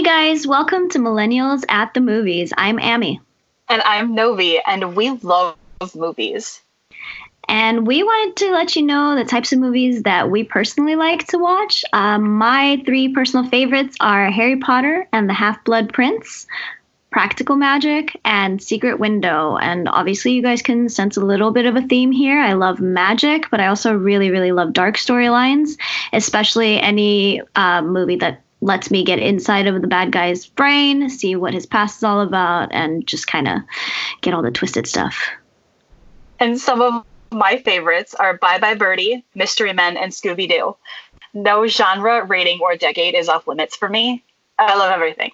Hey guys, welcome to Millennials at the Movies. I'm Amy. And I'm Novi, and we love movies. And we wanted to let you know the types of movies that we personally like to watch. Um, my three personal favorites are Harry Potter and the Half Blood Prince, Practical Magic, and Secret Window. And obviously, you guys can sense a little bit of a theme here. I love magic, but I also really, really love dark storylines, especially any uh, movie that lets me get inside of the bad guy's brain, see what his past is all about, and just kind of get all the twisted stuff. And some of my favorites are Bye Bye Birdie, Mystery Men, and Scooby Doo. No genre, rating, or decade is off limits for me. I love everything.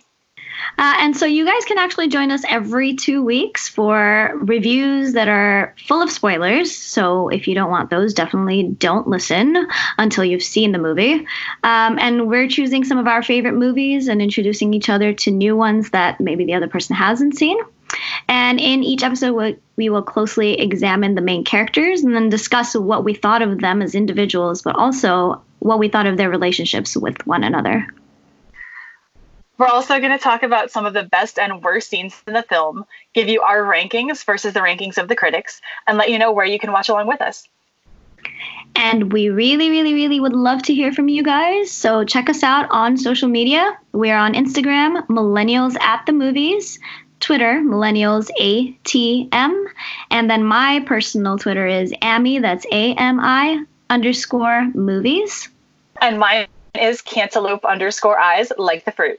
Uh, and so you guys can actually join us every two weeks for reviews that are full of spoilers. So if you don't want those, definitely don't listen until you've seen the movie. Um, and we're choosing some of our favorite movies and introducing each other to new ones that maybe the other person hasn't seen. And in each episode, we will closely examine the main characters and then discuss what we thought of them as individuals, but also what we thought of their relationships with one another. We're also going to talk about some of the best and worst scenes in the film, give you our rankings versus the rankings of the critics, and let you know where you can watch along with us. And we really, really, really would love to hear from you guys. So check us out on social media. We're on Instagram, Millennials at the Movies, Twitter, Millennials ATM, and then my personal Twitter is AMI, that's A M I underscore movies. And mine is cantaloupe underscore eyes, like the fruit.